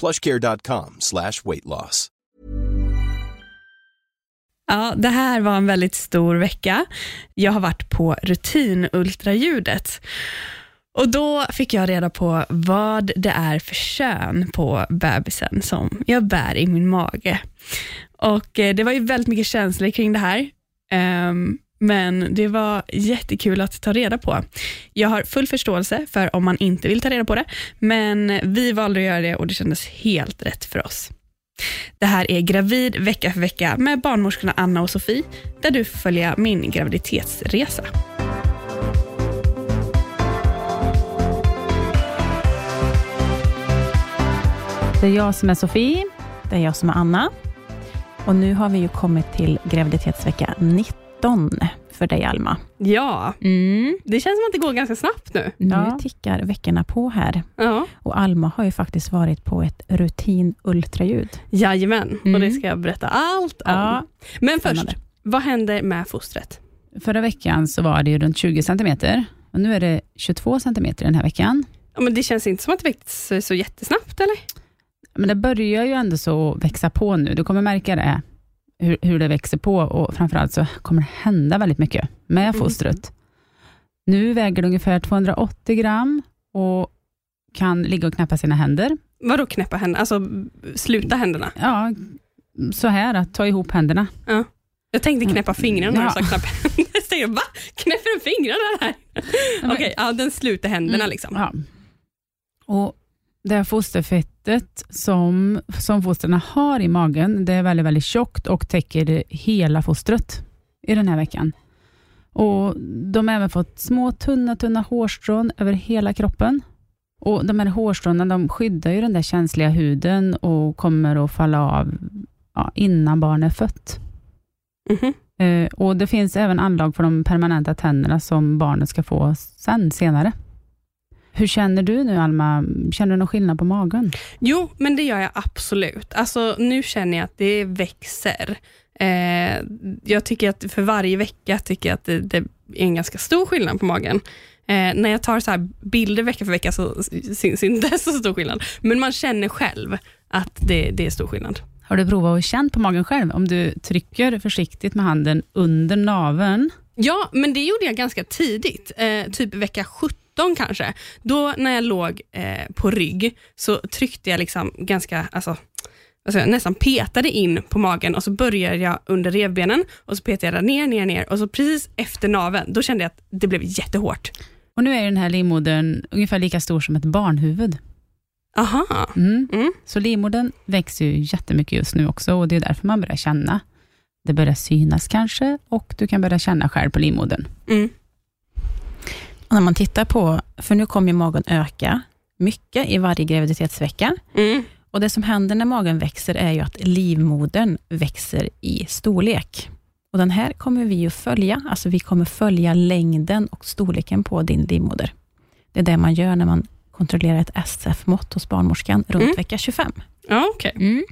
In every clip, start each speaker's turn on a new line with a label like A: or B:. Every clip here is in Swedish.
A: plushcare.com slash weight loss.
B: Ja, det här var en väldigt stor vecka. Jag har varit på rutinultraljudet. Och då fick jag reda på vad det är för kön på bebisen som jag bär i min mage. Och eh, Det var ju väldigt mycket känslor kring det här. Um, men det var jättekul att ta reda på. Jag har full förståelse för om man inte vill ta reda på det, men vi valde att göra det och det kändes helt rätt för oss. Det här är Gravid vecka för vecka med barnmorskorna Anna och Sofie, där du får följa min graviditetsresa.
C: Det är jag som är Sofie, det är jag som är Anna. Och nu har vi ju kommit till graviditetsvecka 19 för dig, Alma.
B: Ja,
C: Mm.
B: det känns som att det går ganska snabbt nu.
C: Nu
B: Ja.
C: tickar veckorna på här.
B: Ja.
C: Och Alma har ju faktiskt varit på ett rutinultraljud.
B: Jajamän,
C: Mm.
B: och det ska jag berätta allt om.
C: Ja,
B: Men
C: spännande.
B: först, vad händer med fostret?
D: Förra veckan så var det ju runt 20 centimeter och nu är det 22 centimeter den här veckan.
B: Ja, men det känns inte som att det växer så jättesnabbt, eller?
D: Men det börjar ju ändå så växa på nu. Du kommer märka det, hur, hur det växer på och framförallt så kommer det hända väldigt mycket med
B: Mm.
D: fostret. Nu väger det ungefär 280 gram och kan ligga och knäppa sina händer.
B: Vadå knäppa händerna? Alltså sluta händerna?
D: Ja, så här att ta ihop händerna.
B: Jag tänkte knäppa fingrarna när
D: Ja.
B: du sa knäppa händerna. Jag tänkte, va? Knäpper du fingrarna här? Okej, ja, den sluter händerna
D: Mm,
B: liksom.
D: Ja. Och det här fosterfettet som, som fostren har i magen, det är väldigt, väldigt tjockt och täcker hela fostret i den här veckan. Och De har även fått små tunna, tunna hårstrån över hela kroppen. Och De här hårstråna de skyddar ju den där känsliga huden och kommer att falla av ja, innan barnet är fött.
B: Mhm.
D: Eh, och Det finns även anlag för de permanenta tänderna som barnet ska få sen senare. Hur känner du nu Alma? Känner du någon skillnad på magen?
B: Jo, men det gör jag absolut. Alltså, nu känner jag att det växer. Eh, jag tycker att för varje vecka tycker jag att det, det är en ganska stor skillnad på magen. Eh, när jag tar så här bilder vecka för vecka så syns inte så stor skillnad. Men man känner själv att det, det är stor skillnad.
D: Har du provat att känna på magen själv? Om du trycker försiktigt med handen under naveln.
B: Ja, men det gjorde jag ganska tidigt. Eh, typ vecka 17 kanske. Då när jag låg eh, på rygg så tryckte jag liksom ganska, alltså, alltså jag nästan petade in på magen och så började jag under revbenen och så petade jag ner, ner, ner och så precis efter naveln, då kände jag att det blev jättehårt.
D: Och nu är den här livmodern ungefär lika stor som ett barnhuvud.
B: Aha.
D: Mm.
B: Mm.
D: Så livmodern växer ju jättemycket just nu också och det är därför man börjar känna. Det börjar synas kanske och du kan börja känna själv på livmodern.
B: Mm.
C: När man tittar på, för nu kommer magen öka mycket i varje graviditetsvecka.
B: Mm.
C: Och Det som händer när magen växer är ju att livmodern växer i storlek. Och Den här kommer vi att följa, alltså vi kommer följa längden och storleken på din livmoder. Det är det man gör när man kontrollerar ett SF-mått hos barnmorskan runt
B: Mm.
C: vecka 25.
B: Ja, okej.
C: Mm.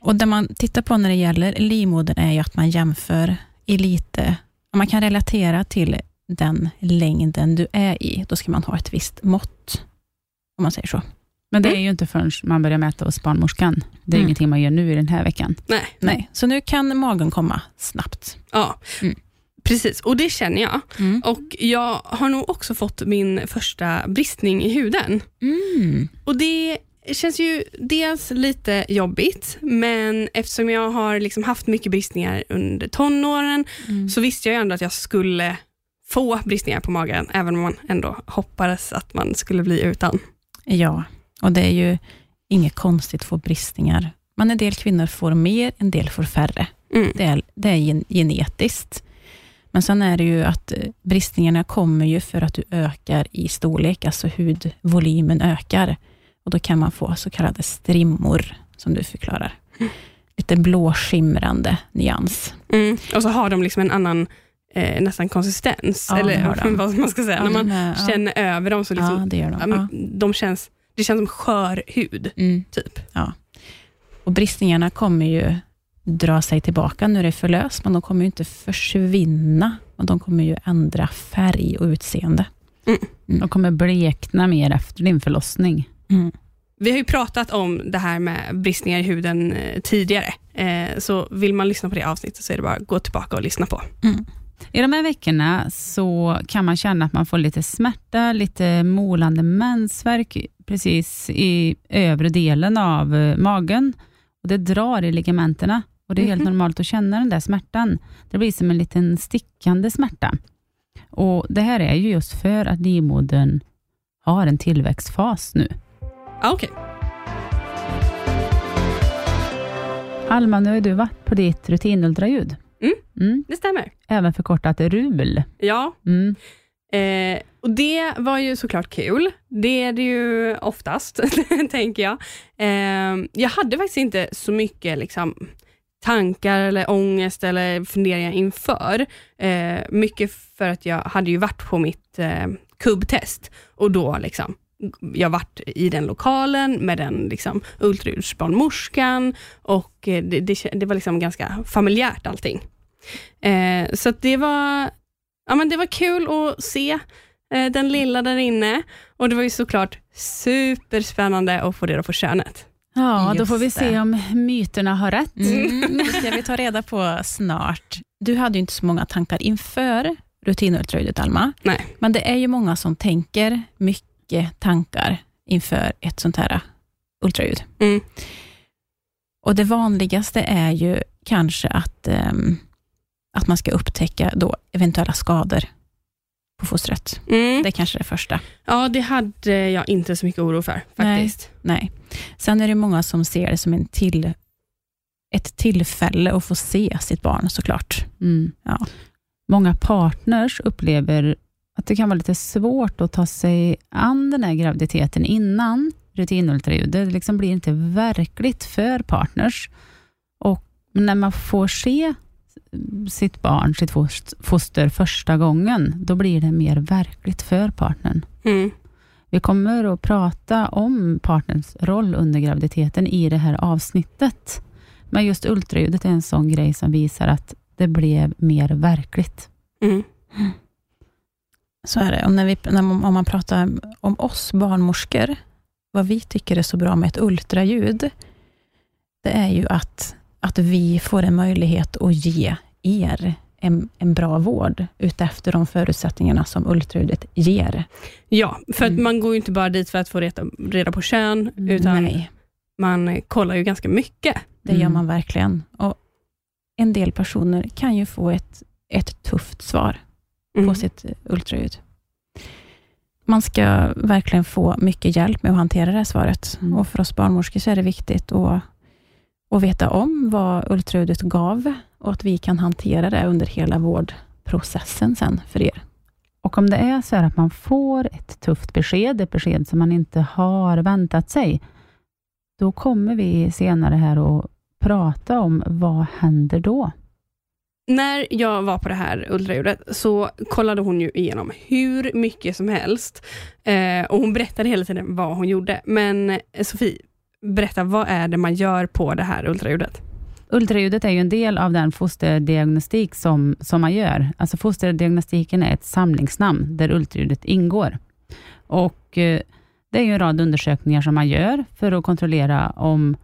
C: Och Det man tittar på när det gäller livmodern är ju att man jämför i lite, man kan relatera till den längden du är i, då ska man ha ett visst mått, om man säger så.
D: Men det
B: Mm.
D: är ju inte förrän man börjar mäta hos barnmorskan. Det är
C: Mm.
D: ingenting man gör nu i den här veckan.
B: Nej.
C: Nej, så nu kan magen komma snabbt.
B: Ja,
C: Mm.
B: precis. Och det känner jag. Och jag har nog också fått min första bristning i huden.
C: Mm.
B: Och det känns ju dels lite jobbigt, men eftersom jag har liksom haft mycket bristningar under tonåren, så visste jag ju ändå att jag skulle få bristningar på magen, även om man ändå hoppades att man skulle bli utan.
C: Ja, och det är ju inget konstigt att få bristningar. Men en del kvinnor får mer, en del får färre.
B: Mm.
C: Det är, det är gen- genetiskt. Men sen är det ju att eh, bristningarna kommer ju för att du ökar i storlek, alltså hudvolymen ökar. Och Då kan man få så kallade strimmor, som du förklarar. Lite blåskimrande nyans.
B: Mm. Och så har de liksom en annan eh, nästan konsistens,
C: Ja,
B: eller vad man ska säga.
C: Ja,
B: När man
C: är- ja.
B: känner över dem så liksom,
C: ja, det gör de.
B: ja,
C: Ja.
B: de känns, det känns som skör hud,
C: Mm.
B: typ.
C: Och bristningarna kommer ju dra sig tillbaka när det förlös, men de kommer ju inte försvinna. Men de kommer ju ändra färg och utseende.
D: De kommer blekna mer efter din förlossning.
B: Vi har ju pratat om det här med bristningar i huden eh, tidigare, eh, så vill man lyssna på det avsnittet så är det bara att gå tillbaka och lyssna på.
D: I de här veckorna så kan man känna att man får lite smärta, lite molande mensvärk precis i övre delen av eh, magen. Och Det drar i ligamenterna och det är helt normalt att känna den där smärtan. Det blir som en liten stickande smärta. Och Det här är ju just för att livmodern har en tillväxtfas nu.
B: Ah, Okej.
D: Alma, nu har du varit på ditt rutinultraljud.
B: Mm.
D: Mm.
B: Det stämmer.
D: Även förkortat RUL.
B: Ja,
D: Mm.
B: Eh, och Det var ju såklart kul. Det är det ju oftast, tänker jag. Eh, jag hade faktiskt inte så mycket liksom, tankar eller ångest eller funderingar inför. Eh, mycket för att jag hade ju varit på mitt eh, kubbtest och då liksom jag varit i den lokalen med den liksom, ultraljudsbarnmorskan och eh, det, det, det var liksom ganska familjärt allting. Eh, så att det var ja, men det var kul att se eh, den lilla där inne och det var ju såklart superspännande att få reda på könet.
D: Ja, då
C: Just
D: får vi
C: det.
D: se om myterna har rätt.
C: Mm. Det ska vi ta reda på snart. Du hade ju inte så många tankar inför rutinultraljudet, Alma.
B: Nej.
C: Men det är ju många som tänker mycket tankar inför ett sånt här ultraljud.
B: Mm.
C: Och Det vanligaste är ju kanske att, ehm, att man ska upptäcka då eventuella skador på fostret.
B: Mm.
C: Det är kanske det första.
B: Ja, det hade jag inte så mycket oro för faktiskt.
C: Nej. Sen är det många som ser det som en till, ett tillfälle att få se sitt barn såklart.
D: Mm.
C: Ja.
D: Många partners upplever att det kan vara lite svårt att ta sig an den här graviditeten innan rutinultraljud. Det liksom blir inte verkligt för partners. Och när man får se sitt barn, sitt fost- foster första gången, då blir det mer verkligt för partnern.
B: Mm.
D: Vi kommer att prata om partners roll under graviditeten i det här avsnittet. Men just ultraljudet är en sån grej som visar att det blev mer verkligt.
B: Mm.
C: Så är det. Och när vi, när man, om man pratar om oss barnmorskor, vad vi tycker är så bra med ett ultraljud, det är ju att, att vi får en möjlighet att ge er en, en bra vård utefter de förutsättningarna som ultraljudet ger.
B: Ja, för att
C: Mm.
B: man går ju inte bara dit för att få reda, reda på kön, utan
C: Nej,
B: man kollar ju ganska mycket.
C: det gör
D: Mm.
C: man verkligen. Och en del personer kan ju få ett, ett tufft svar
B: Mm.
C: på sitt ultraljud. Man ska verkligen få mycket hjälp med att hantera det här svaret.
D: Mm.
C: Och för oss barnmorskor så är det viktigt att, att veta om vad ultraljudet gav och att vi kan hantera det under hela vårdprocessen sen för er.
D: Och om det är så att man får ett tufft besked, ett besked som man inte har väntat sig, då kommer vi senare här att prata om vad händer då?
B: När jag var på det här ultraljudet så kollade hon ju igenom hur mycket som helst eh, och hon berättade hela tiden vad hon gjorde. Men eh, Sofie, berätta vad är det man gör på det här ultraljudet?
D: Ultraljudet är ju en del av den fosterdiagnostik som, som man gör. Alltså fosterdiagnostiken är ett samlingsnamn där ultraljudet ingår. Och eh, Det är ju en rad undersökningar som man gör för att kontrollera om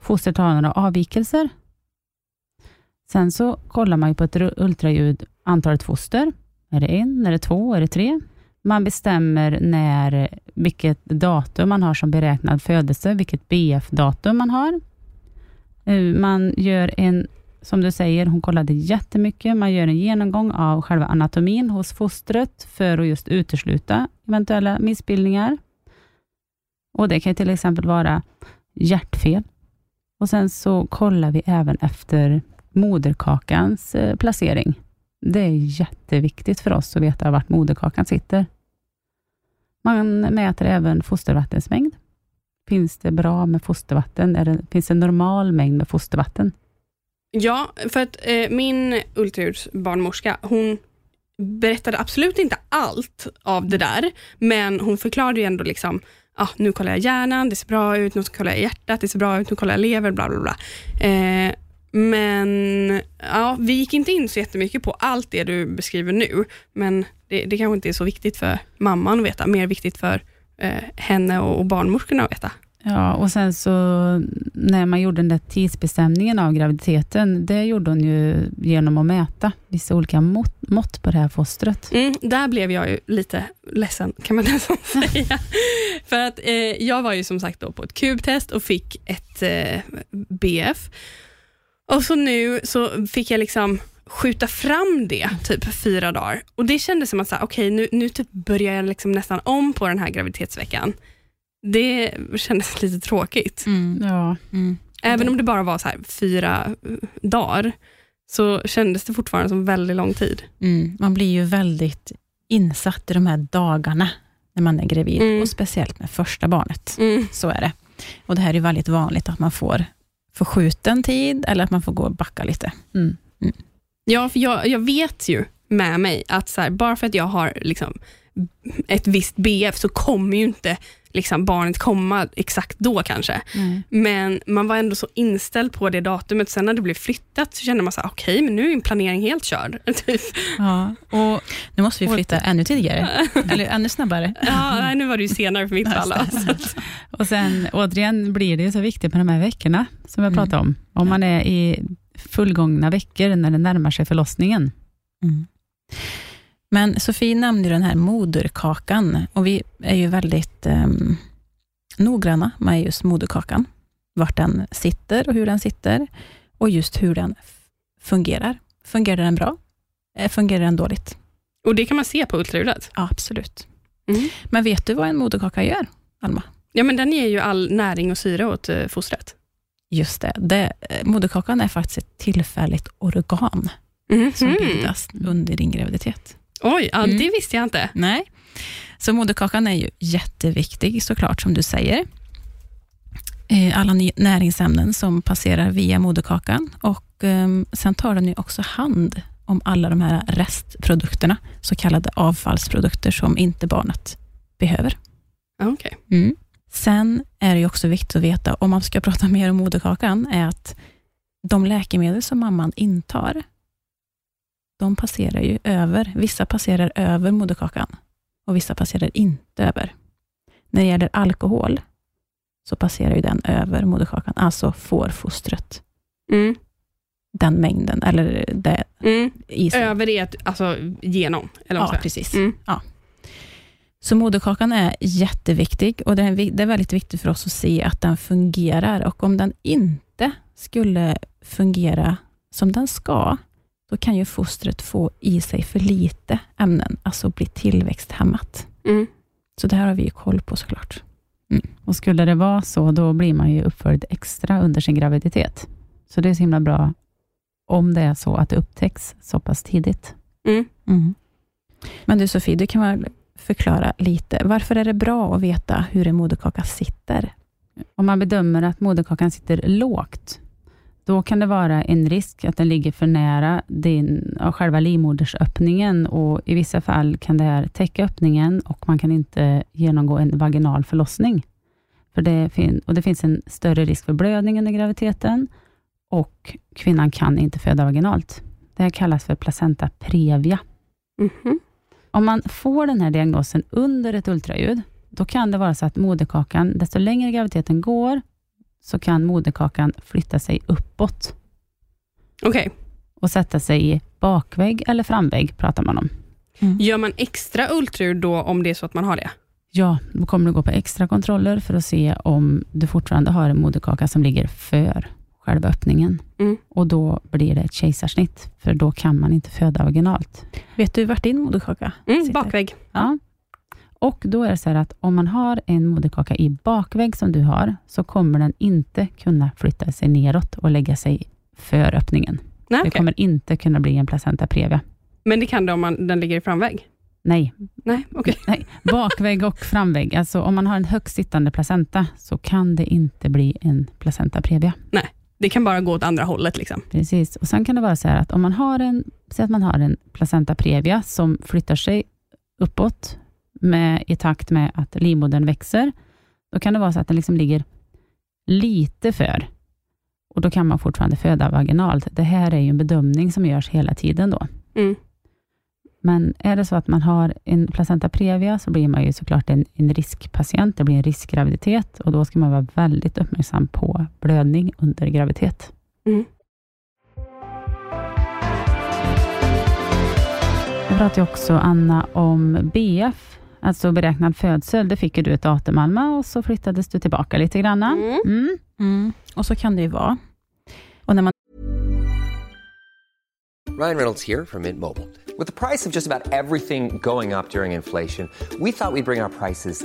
D: fostret har några avvikelser. Sen så kollar man ju på ett ultraljud antalet foster. Är det en, är det två, är det tre? Man bestämmer när, vilket datum man har som beräknad födelse, vilket BF-datum man har. Eh, man gör en, som du säger, hon kollade jättemycket. Man gör en genomgång av själva anatomin hos fostret för att just utesluta eventuella missbildningar. Och Det kan till exempel vara hjärtfel. Och Sen så kollar vi även efter moderkakans eh, placering. Det är jätteviktigt för oss att veta vart moderkakan sitter. Man mäter även fostervattensmängd. Finns det bra med fostervatten? Är det, finns det normal mängd med fostervatten?
B: Ja, för att eh, min ultraljudsbarnmorska, hon berättade absolut inte allt av det där, men hon förklarade ju ändå liksom, ah, nu kollar jag hjärnan, det ser bra ut, nu kollar jag hjärtat, det ser bra ut, nu kollar jag lever, bla bla bla. Eh, men ja, vi gick inte in så jättemycket på allt det du beskriver nu, men det, det kanske inte är så viktigt för mamman att veta, mer viktigt för eh, henne och, och barnmorskorna att veta.
D: Ja, och sen så när man gjorde den där tidsbestämningen av graviditeten, det gjorde hon ju genom att mäta vissa olika mått, mått på det här fostret.
B: Mm, där blev jag ju lite ledsen, kan man nästan säga. För att eh, jag var ju som sagt då på ett kubtest och fick ett eh, BF. Och så nu så fick jag liksom skjuta fram det typ fyra dagar. Och Det kändes som att så här, okej, nu, nu typ börjar jag liksom nästan om på den här graviditetsveckan. Det kändes lite tråkigt.
D: Ja,
B: Även om det bara var så här fyra eh, dagar, så kändes det fortfarande som väldigt lång tid.
C: Mm. Man blir ju väldigt insatt i de här dagarna när man är gravid,
B: Mm.
C: och speciellt med första barnet.
B: Mm.
C: Så är det. Och Det här är väldigt vanligt, att man får förskjuten tid, eller att man får gå och backa lite.
D: mm.
B: Ja, för jag, jag vet ju med mig att så här, bara för att jag har liksom ett visst BF så kommer ju inte liksom barnet komma exakt då kanske. Men man var ändå så inställd på det datumet. Sen när det blev flyttat så kände man så här, okej, men nu är min planering helt körd. Typ.
C: Ja, och nu måste vi flytta ännu tidigare, eller ännu snabbare.
B: Ja, nej, nu var det ju senare för mitt fall. Alltså.
D: Och sen återigen blir det ju så viktigt med de här veckorna, som jag
C: Mm.
D: pratade om. Om man är i fullgångna veckor när det närmar sig förlossningen.
C: Mm. Men Sofie nämnde den här moderkakan och vi är ju väldigt um, noggranna med just moderkakan. Vart den sitter och hur den sitter och just hur den fungerar. Fungerar den bra? Eh, Fungerar den dåligt?
B: Och det kan man se på ultraljudet.
C: Ja, absolut.
B: Mm.
C: Men vet du vad en moderkaka gör, Alma?
B: Ja, men den ger ju all näring och syre åt eh, fostret.
C: Just det, det eh, moderkakan är faktiskt ett tillfälligt organ som
B: Mhm.
C: bildas under din graviditet.
B: Oj, ja,
C: Mm.
B: det visste jag inte.
C: Nej. Så moderkakan är ju jätteviktig såklart, som du säger. Eh, Alla näringsämnen som passerar via moderkakan och ehm, sen tar den ju också hand om alla de här restprodukterna, så kallade avfallsprodukter som inte barnet behöver.
B: Okej.
C: Mm. Sen är det ju också viktigt att veta, om man ska prata mer om moderkakan, är att de läkemedel som mamman intar, de passerar ju över. Vissa passerar över moderkakan och vissa passerar inte över. När det gäller alkohol, så passerar ju den över moderkakan, alltså får fostret
B: Mm.
C: den mängden, eller det
B: Mm.
C: i sig.
B: Över är alltså genom. Eller
C: Ja, precis.
B: Mm.
C: Så moderkakan är jätteviktig och det är, vi- det är väldigt viktigt för oss att se att den fungerar och om den inte skulle fungera som den ska, då kan ju fostret få i sig för lite ämnen, alltså bli tillväxthämmat.
B: Mm.
C: Så det här har vi ju koll på såklart.
D: Och skulle det vara så, då blir man ju uppföljd extra under sin graviditet. Så det är så himla bra om det är så att det upptäcks så pass tidigt.
B: Mm.
C: Men du Sofie, du kan väl förklara lite. Varför är det bra att veta hur en moderkaka sitter?
D: Om man bedömer att moderkakan sitter lågt, då kan det vara en risk att den ligger för nära din, själva livmodersöppningen och i vissa fall kan det här täcka öppningen och man kan inte genomgå en vaginal förlossning. För det, fin- och det finns en större risk för blödning under graviditeten och kvinnan kan inte föda vaginalt. Det här kallas för placenta previa.
B: Mhm.
D: Om man får den här diagnosen under ett ultraljud, då kan det vara så att moderkakan, desto längre graviditeten går, så kan moderkakan flytta sig uppåt
B: Okej.
D: och sätta sig i bakvägg eller framvägg, pratar man om.
C: Mm.
B: Gör man extra ultraljud då om det är så att man har det?
D: Ja, då kommer du gå på extra kontroller för att se om du fortfarande har en moderkaka som ligger för själva öppningen.
B: Mm.
D: Och Då blir det ett kejsarsnitt, för då kan man inte föda vaginalt.
C: Vet du vart din moderkaka
B: Mm,
C: sitter?
B: bakvägg.
D: Ja. Och Då är det så här att om man har en moderkaka i bakvägg som du har, så kommer den inte kunna flytta sig neråt och lägga sig för öppningen.
B: Nej,
D: Det kommer inte kunna bli en placenta previa.
B: Men det kan det om man, den ligger i framvägg?
D: Nej,
B: Nej, okej.
D: Nej, bakvägg och framvägg. Alltså om man har en högt sittande placenta, så kan det inte bli en placenta previa.
B: Det kan bara gå åt andra hållet. Liksom.
D: Precis. Och Sen kan det vara så här att om man har en, säg att man har en placenta previa som flyttar sig uppåt med, i takt med att livmodern växer, då kan det vara så att den liksom ligger lite för. Och Då kan man fortfarande föda vaginalt. Det här är ju en bedömning som görs hela tiden. då.
B: Mm.
D: Men är det så att man har en placenta previa, så blir man ju såklart en, en riskpatient. Det blir en riskgraviditet och då ska man vara väldigt uppmärksam på blödning under graviditet.
B: Mm.
D: Jag pratade också, Anna, om BF, alltså beräknad födsel. Det fick ju du ett datum, Alma, och så flyttades du tillbaka lite grann.
B: Mm.
D: Mm.
C: Mm. Och så kan det ju vara. Och när man
E: Ryan Reynolds here from Mint Mobile. With the price of just about everything going up during inflation, we thought we'd bring our prices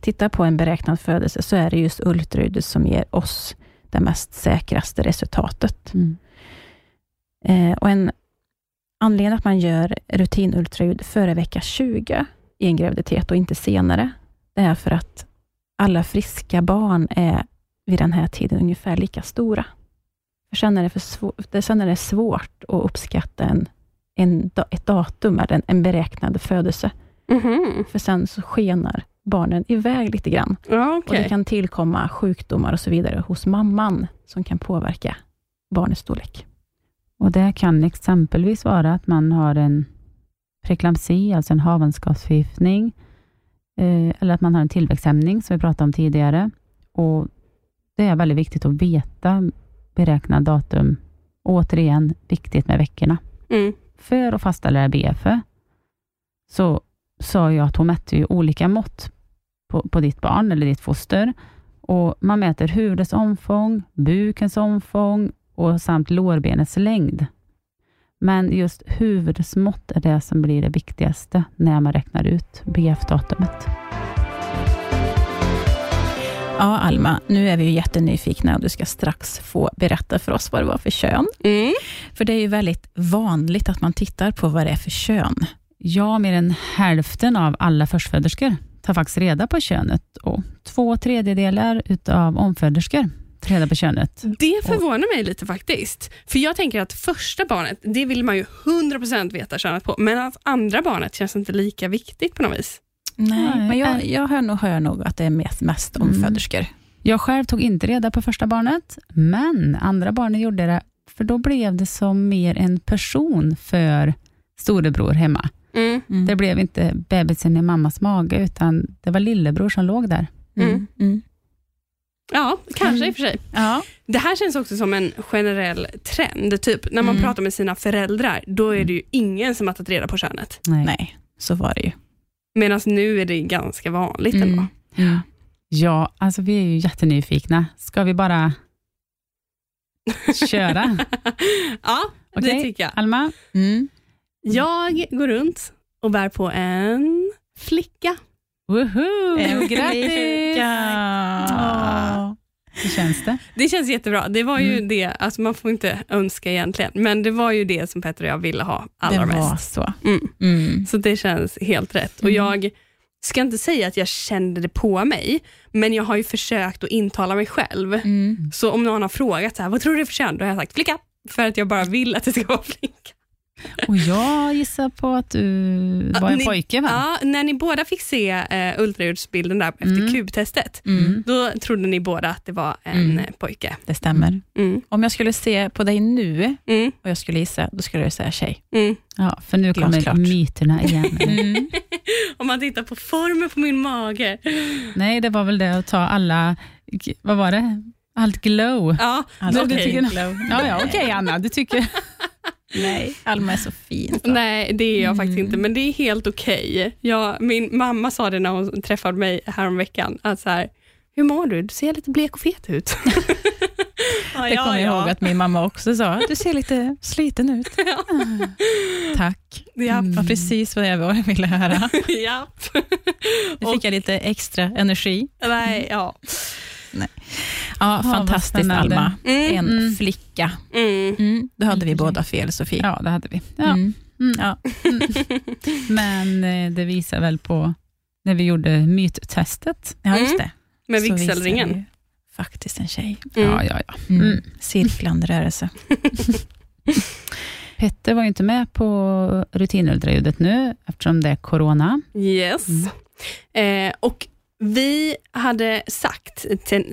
C: Tittar på en beräknad födelse, så är det just ultraljudet som ger oss det mest säkraste resultatet.
D: Mm.
C: Eh, och en anledning att man gör rutinultraljud före vecka 20 i en graviditet och inte senare, det är för att alla friska barn är vid den här tiden ungefär lika stora. För sen är det, för svår, sen är det svårt att uppskatta en, en, ett datum, eller en, en beräknad födelse.
B: Mhm.
C: För sen så skenar barnen iväg lite grann.
B: Ja,
C: Och
B: okej.
C: Det kan tillkomma sjukdomar och så vidare hos mamman, som kan påverka barnets storlek.
D: Och Det kan exempelvis vara att man har en preklampsi, alltså en havandeskapsförgiftning, eh, eller att man har en tillväxthämning, som vi pratade om tidigare. Och Det är väldigt viktigt att veta beräknad datum. Återigen, viktigt med veckorna.
B: Mm.
D: För att fastställa BF så sa jag att hon mätte ju olika mått på, på ditt barn eller ditt foster. Och Man mäter huvudets omfång, bukens omfång och samt lårbenets längd. Men just huvudets mått är det som blir det viktigaste när man räknar ut BF-datumet.
C: Ja, Alma, nu är vi ju jättenyfikna och du ska strax få berätta för oss vad det var för kön.
B: Mm.
C: För det är ju väldigt vanligt att man tittar på vad det är för kön.
D: Ja, mer än hälften av alla förstföderskor tar faktiskt reda på könet och två tredjedelar utav omföderskor tar reda på könet.
B: Det förvånar mig lite faktiskt. För jag tänker att första barnet, det vill man ju 100% veta könet på, men att andra barnet känns inte lika viktigt på något vis.
C: Nej,
D: Nej,
C: men jag, jag hör, nog, hör nog att det är mest, mest omföderskor.
D: Jag själv tog inte reda på första barnet, men andra barnet gjorde det, för då blev det som mer en person för storebror hemma.
B: Mm.
D: Det blev inte bebisen i mammas mage, utan det var lillebror som låg där.
B: Mm.
C: Mm.
B: Ja, kanske i och för sig.
C: Ja.
B: Det här känns också som en generell trend. Typ när man
C: Mm.
B: pratar med sina föräldrar, då är det ju ingen som har tagit reda på könet.
C: Nej, så var det ju.
B: Medan nu är det ganska vanligt ändå.
C: Mm.
D: Ja, alltså vi är ju jättenyfikna. Ska vi bara köra?
B: ja, det
D: Okej.
B: tycker jag.
D: Alma?
C: Mm.
B: Jag går runt och bär på en flicka.
D: Woho!
C: En
D: Grattis! Hur känns det?
B: Det känns jättebra. Det var ju det, alltså man får inte önska egentligen, men det var ju det som Petter och jag ville ha allra
C: det var
B: mest.
C: så.
B: Mm.
C: Mm.
B: Så det känns helt rätt. Och jag ska inte säga att jag kände det på mig, men jag har ju försökt att intala mig själv.
C: Mm.
B: Så om någon har frågat så här, vad tror du det är för kön? Då har jag sagt flicka, för att jag bara vill att det ska vara flicka.
D: Och jag gissar på att du var en
B: ni-
D: pojke va?
B: Ja, när ni båda fick se uh, ultraljudsbilden där efter
D: Mm.
B: kubtestet,
C: Mm.
B: då trodde ni båda att det var en
C: Mm.
B: eh, pojke.
C: Det stämmer.
B: Mm.
C: Om jag skulle se på dig nu
B: Mm.
C: och jag skulle gissa, då skulle jag säga tjej.
B: Mm.
D: Ja, för nu kommer
C: Glasklart.
D: myterna igen.
C: Mm.
B: Om man tittar på formen på min mage.
D: Nej, det var väl det att ta alla, vad var det? Allt glow.
B: Ja,
C: Alltså,
D: Du- du tycker- Ja, ja okej Anna, du tycker...
C: Nej, Alma är så fin.
B: Nej, det är jag
C: Mm.
B: faktiskt inte, men det är helt okej. Jag- Min mamma sa det när hon träffade mig häromveckan, att så här, hur mår du? Du ser lite blek och fet ut. ja,
C: Det kommer jag ihåg att min mamma också sa. Du ser lite sliten ut. Tack.
B: Ja.
C: Det var precis vad jag ville höra.
B: ja.
C: Nu fick jag lite extra energi.
B: Nej, ja.
C: Ja,
D: vad
C: fantastiskt. Alma.
B: Mm.
C: En
D: Mm.
C: flicka.
B: Mm.
C: Mm. Då hade vi båda fel, Sofie.
D: Ja, det hade vi. Ja.
C: Mm.
D: Mm.
C: Ja.
D: Men eh, det visar väl på när vi gjorde myttestet.
C: ja, just
B: Mm.
C: det.
B: Med vigselringen.
C: Faktiskt en tjej.
B: Mm.
D: Ja, ja, ja.
C: Mm.
D: Mm.
C: Cirklande rörelse.
D: Petter var ju inte med på rutinultraljudet nu eftersom det är corona.
B: Yes. Eh, och vi hade sagt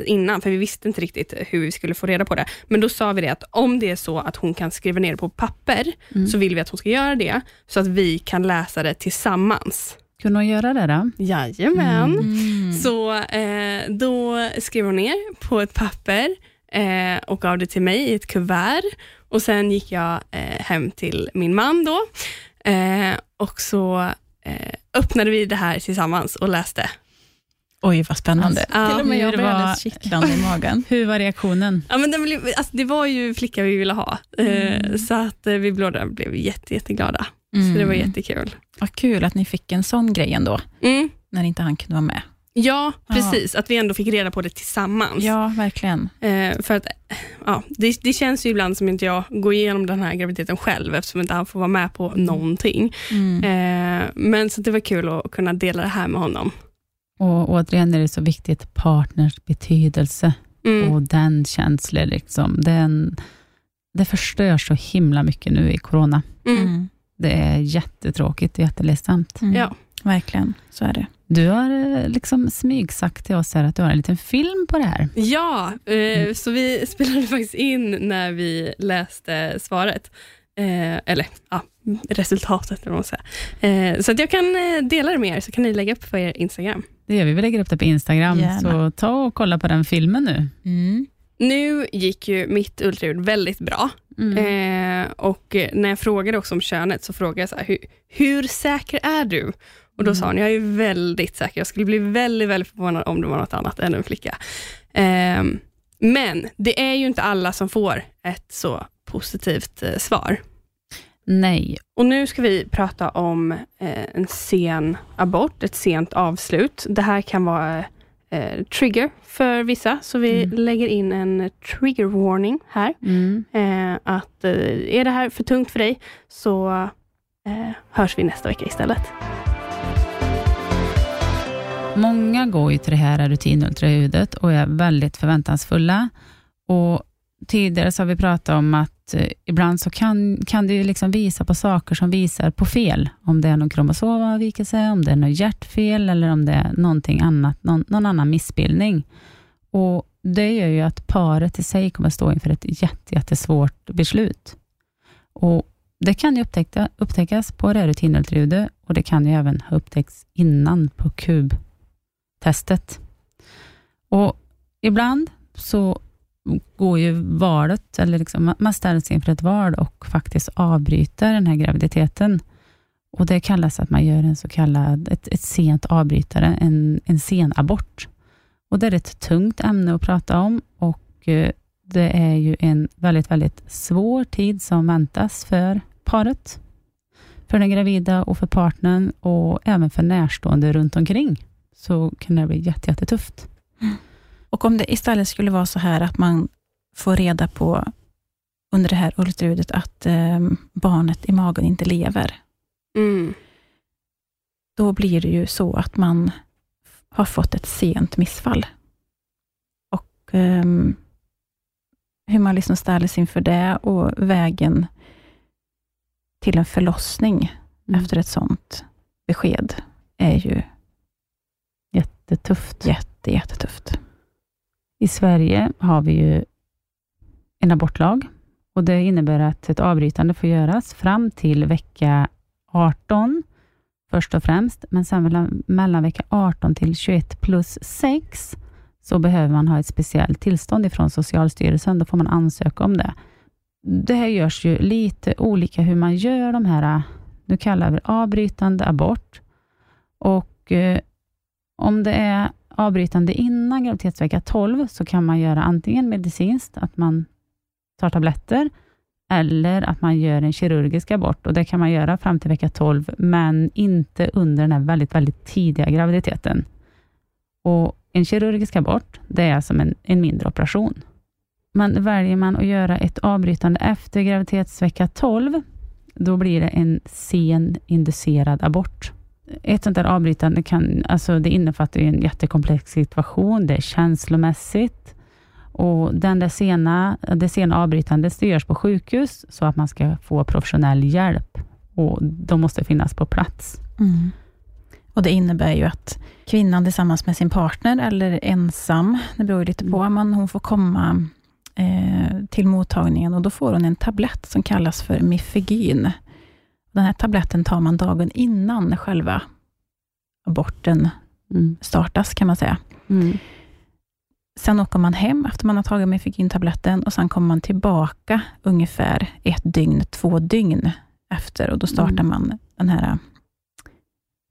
B: innan, för vi visste inte riktigt hur vi skulle få reda på det, men då sa vi det att om det är så att hon kan skriva ner det på papper,
D: Mm.
B: så vill vi att hon ska göra det, så att vi kan läsa det tillsammans.
D: Kunde hon göra det då?
B: Jajamän.
C: Mm.
B: Så eh, då skrev hon ner på ett papper eh, och gav det till mig i ett kuvert. Och Sen gick jag eh, hem till min man då eh, och så eh, öppnade vi det här tillsammans och läste.
C: Oj, vad spännande.
B: Ja,
C: Till och med jag
D: var-
C: kittlande i magen.
D: Hur var reaktionen?
B: Ja, men det, blev, alltså, det var ju flicka vi ville ha, eh, så att eh, vi båda blev jätte, jätteglada. Så det var jättekul.
C: Vad kul att ni fick en sån grej ändå,
B: Mm.
C: när inte han kunde vara med.
B: Ja,
C: Ja.
B: precis. Att vi ändå fick reda på det tillsammans.
C: Ja, verkligen.
B: Eh, för att, ja, det, det känns ju ibland som inte jag går igenom den här graviditeten själv, eftersom inte han får vara med på någonting.
C: Mm.
B: Eh, men så det var kul att kunna dela det här med honom.
D: Och återigen är det så viktigt, partners betydelse
B: Mm.
D: och den känslan, liksom, den, det förstör så himla mycket nu i corona.
B: Mm.
D: Mm. Det är jättetråkigt och jätteledsamt.
C: Mm.
B: Ja.
C: Verkligen, så är det.
D: Du har eh, liksom smygsagt till oss här att du har en liten film på det här.
B: Ja, eh, så vi spelade faktiskt in när vi läste svaret. Eh, eller ja, resultatet, eller vad man säger. Eh, så att jag kan eh, dela det med er, så kan ni lägga upp på er Instagram.
D: Det gör vi, vi lägger upp det på Instagram,
C: Gärna.
D: så ta och kolla på den filmen nu.
C: Mm.
B: Nu gick ju mitt ultraljud väldigt bra. Eh, och när jag frågade också om könet, så frågade jag så här, hur, hur säker är du? Och då sa hon, jag är väldigt säker. Jag skulle bli väldigt, väldigt förvånad om det var något annat än en flicka. Ehm, men det är ju inte alla som får ett så positivt eh, svar.
D: Nej,
B: Och nu ska vi prata om eh, en sen abort, ett sent avslut. Det här kan vara eh, trigger för vissa, så vi lägger in en trigger warning här.
D: mm.
B: Eh, att eh, är det här för tungt för dig, så eh, hörs vi nästa vecka istället.
D: Många går ju till det här rutinultraljudet och är väldigt förväntansfulla. Och tidigare så har vi pratat om att eh, ibland så kan, kan det ju liksom visa på saker som visar på fel. Om det är någon kromosomavvikelse, om det är något hjärtfel eller om det är någonting annat, någon, någon annan missbildning. Och Det gör ju att paret i sig kommer stå inför ett jätte, jättesvårt beslut. Och Det kan ju upptäcka, upptäckas på rutinultraljudet och det kan ju även ha upptäckts innan på kubtestet. Och Ibland så går ju valet, eller liksom, man ställs inför ett val och faktiskt avbryter den här graviditeten. Och Det kallas att man gör en så kallad, ett, ett sent avbrytare, en, en sen abort. Och Det är ett tungt ämne att prata om och eh, det är ju en väldigt, väldigt svår tid som väntas för paret. för den gravida och för partnern och även för närstående runt omkring, så kan det bli jätte, jättetufft. Mm.
C: Och om det istället skulle vara så här att man får reda på under det här ultraljudet att eh, barnet i magen inte lever,
B: Mm.
C: då blir det ju så att man har fått ett sent missfall. Och ehm, hur man liksom ställer sig inför det och vägen till en förlossning
D: Mm.
C: efter ett sånt besked är ju
D: Jättetufft.
C: jätte, jättetufft.
D: I Sverige har vi ju en abortlag och det innebär att ett avbrytande får göras fram till vecka 18 först och främst, men sen mellan, mellan vecka 18 till 21 plus 6 så behöver man ha ett speciellt tillstånd ifrån Socialstyrelsen. Då får man ansöka om det. Det här görs ju lite olika hur man gör de här, nu kallar vi det avbrytande abort. Och eh, om det är avbrytande innan graviditetsvecka 12, så kan man göra antingen medicinskt, att man tar tabletter, eller att man gör en kirurgisk abort. Och Det kan man göra fram till vecka 12, men inte under den här väldigt, väldigt tidiga graviditeten. Och En kirurgisk abort, det är som en, en mindre operation. Men väljer man att göra ett avbrytande efter graviditetsvecka 12, då blir det en sen inducerad abort. Ett sånt där avbrytande kan, alltså det innefattar en jättekomplex situation. Det är känslomässigt och den där sena, det sena avbrytandet det görs på sjukhus så att man ska få professionell hjälp och de måste finnas på plats.
C: Och Det innebär ju att kvinnan tillsammans med sin partner, eller ensam, det beror ju lite på, men hon får komma eh, till mottagningen och då får hon en tablett som kallas för Mifegyn. Den här tabletten tar man dagen innan själva aborten
D: Mm.
C: startas, kan man säga.
D: Mm.
C: Sen åker man hem efter man har tagit Mifegyn-tabletten och sen kommer man tillbaka ungefär ett dygn, två dygn efter och då startar
D: Mm.
C: man den här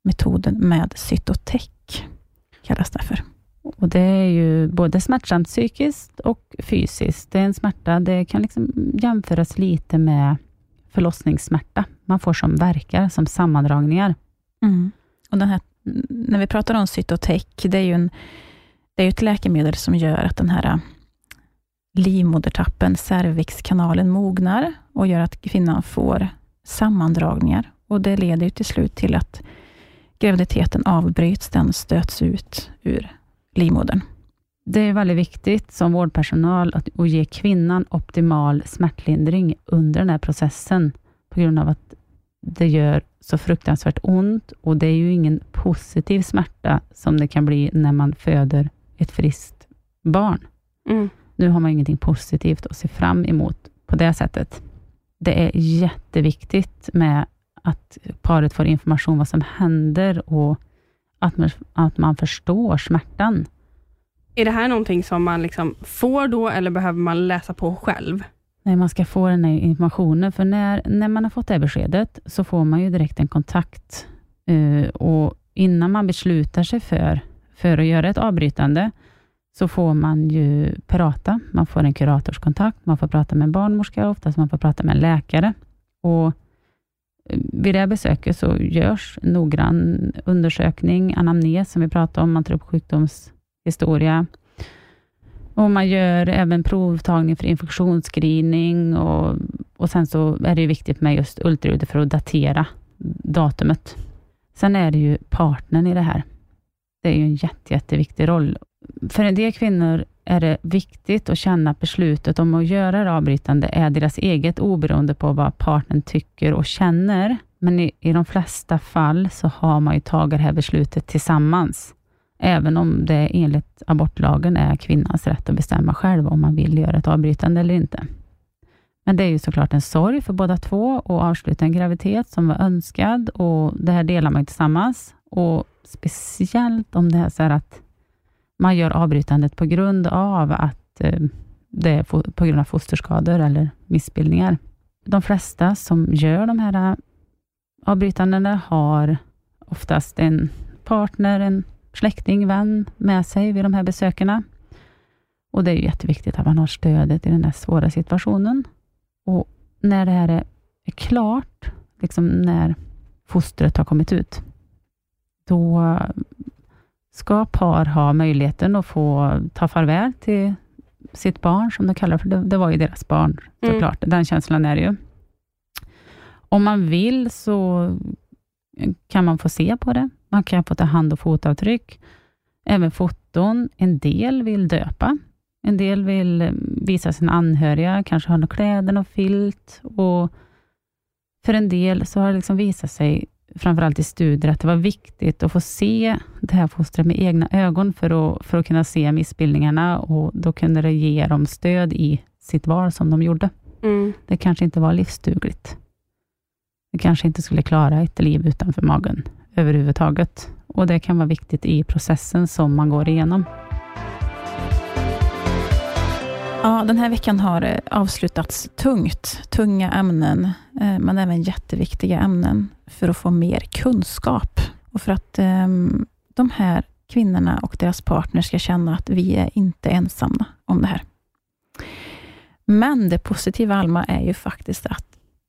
C: metoden med cytotec, kallas det för.
D: Och Det är ju både smärtsamt psykiskt och fysiskt. Det är en smärta, det kan liksom jämföras lite med förlossningssmärta. Man får som verkar, som sammandragningar.
C: Och den här, när vi pratar om cytotec, det är ju en, det är ett läkemedel som gör att den här livmodertappen, cervixkanalen, mognar och gör att kvinnan får sammandragningar. Och Det leder ju till slut till att graviditeten avbryts, den stöts ut ur livmodern.
D: Det är väldigt viktigt som vårdpersonal att, att ge kvinnan optimal smärtlindring under den här processen, på grund av att det gör så fruktansvärt ont och det är ju ingen positiv smärta som det kan bli när man föder ett friskt barn.
B: Mm.
D: Nu har man ingenting positivt att se fram emot på det sättet. Det är jätteviktigt med att paret får information vad som händer och att man, att man förstår smärtan.
B: Är det här någonting som man liksom får då, eller behöver man läsa på själv?
D: När man ska få den här informationen. För när, när man har fått det här beskedet, så får man ju direkt en kontakt. Uh, och innan man beslutar sig för, för att göra ett avbrytande, så får man ju prata. Man får en kuratorskontakt, man får prata med en barnmorska, oftast man får prata med en läkare. Och eh, vid det här besöket så görs noggrann undersökning, anamnes, som vi pratade om, man tar upp sjukdomshistoria, och man gör även provtagning för infektionsscreening och, och sen så är det ju viktigt med just ultraljudet för att datera datumet. Sen är det ju partnern i det här. Det är ju en jätte, jätteviktig roll. För en del kvinnor är det viktigt att känna att beslutet om att göra det avbrytande är deras eget, oberoende på vad partnern tycker och känner. Men i, i de flesta fall så har man ju tagit det här beslutet tillsammans. Även om det enligt abortlagen är kvinnans rätt att bestämma själv om man vill göra ett avbrytande eller inte. Men det är ju såklart en sorg för båda två att avsluta en graviditet som var önskad och det här delar man ju tillsammans. Och Speciellt om det är så här att man gör avbrytandet på grund av att eh, det är på grund av fosterskador eller missbildningar. De flesta som gör de här eh, avbrytandena har oftast en partner, en släkting, vän med sig vid de här besökerna. Och Det är ju jätteviktigt att man har stödet i den här svåra situationen. Och När det här är klart, liksom när fostret har kommit ut. Då ska par ha möjligheten att få ta farväl till sitt barn, som de kallar för det, det var ju deras barn
B: Mm.
D: såklart. Den känslan är det ju. Om man vill så kan man få se på det. Man kan få ta hand och fotavtryck. Även foton. En del vill döpa. En del vill eh, visa sina anhöriga, kanske ha några kläder, och filt. Och för en del så har det liksom visat sig, framförallt i studier, att det var viktigt att få se det här fostret med egna ögon för att, för att kunna se missbildningarna och då kunde det ge dem stöd i sitt val som de gjorde.
B: Mm.
D: Det kanske inte var livsdugligt. Det kanske inte skulle klara ett liv utanför magen överhuvudtaget. Och det kan vara viktigt i processen som man går igenom.
C: Ja, den här veckan har eh, avslutats tungt. Tunga ämnen, eh, men även jätteviktiga ämnen för att få mer kunskap och för att ehm, de här kvinnorna och deras partner ska känna att vi är inte ensamma om det här. Men det positiva, Alma, är ju faktiskt att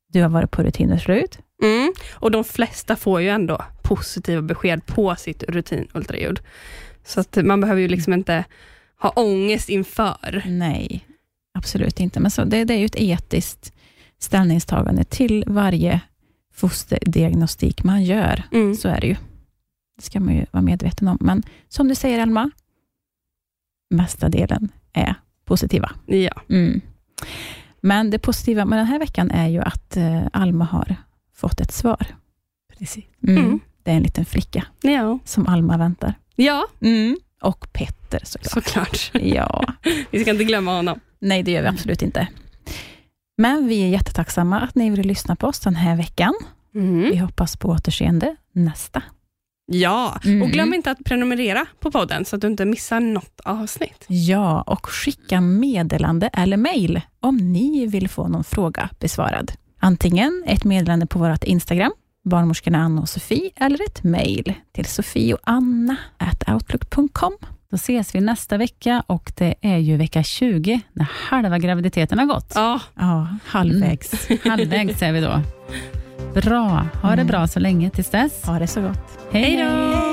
C: du har varit på rutinultraljud.
B: Mm. Och de flesta får ju ändå positiva besked på sitt rutinultraljud. Så att man behöver ju liksom inte ha ångest inför.
C: Nej, absolut inte. Men så, det, det är ju ett etiskt ställningstagande till varje fosterdiagnostik man gör.
B: Mm.
C: Så är det ju. Det ska man ju vara medveten om. Men som du säger, Elma, mesta delen är positiva.
B: Ja.
C: Mm. Men det positiva med den här veckan är ju att eh, Alma har fått ett svar.
D: Precis.
C: Mm.
B: Mm.
C: Det är en liten flicka
B: Ja.
C: som Alma väntar.
B: ja,
C: Och Petter såklart.
B: såklart.
C: Ja.
B: Vi ska inte glömma honom.
C: Nej, det gör vi absolut inte. Men vi är jättetacksamma att ni vill lyssna på oss den här veckan.
B: Mm.
C: Vi hoppas på återseende nästa.
B: Ja,
C: Mm.
B: och glöm inte att prenumerera på podden så att du inte missar något avsnitt.
C: Ja, och skicka meddelande eller mejl om ni vill få någon fråga besvarad. Antingen ett meddelande på vårt Instagram, barnmorskorna Anna och Sofie, eller ett mejl till sofie och anna outlook.com.
D: Då ses vi nästa vecka och det är ju vecka 20 när halva graviditeten har gått.
B: Ja,
C: Ja, halvvägs.
D: Halvvägs är vi då. Bra. Ha det bra så länge tills dess.
C: Ha det så gott.
B: hej då!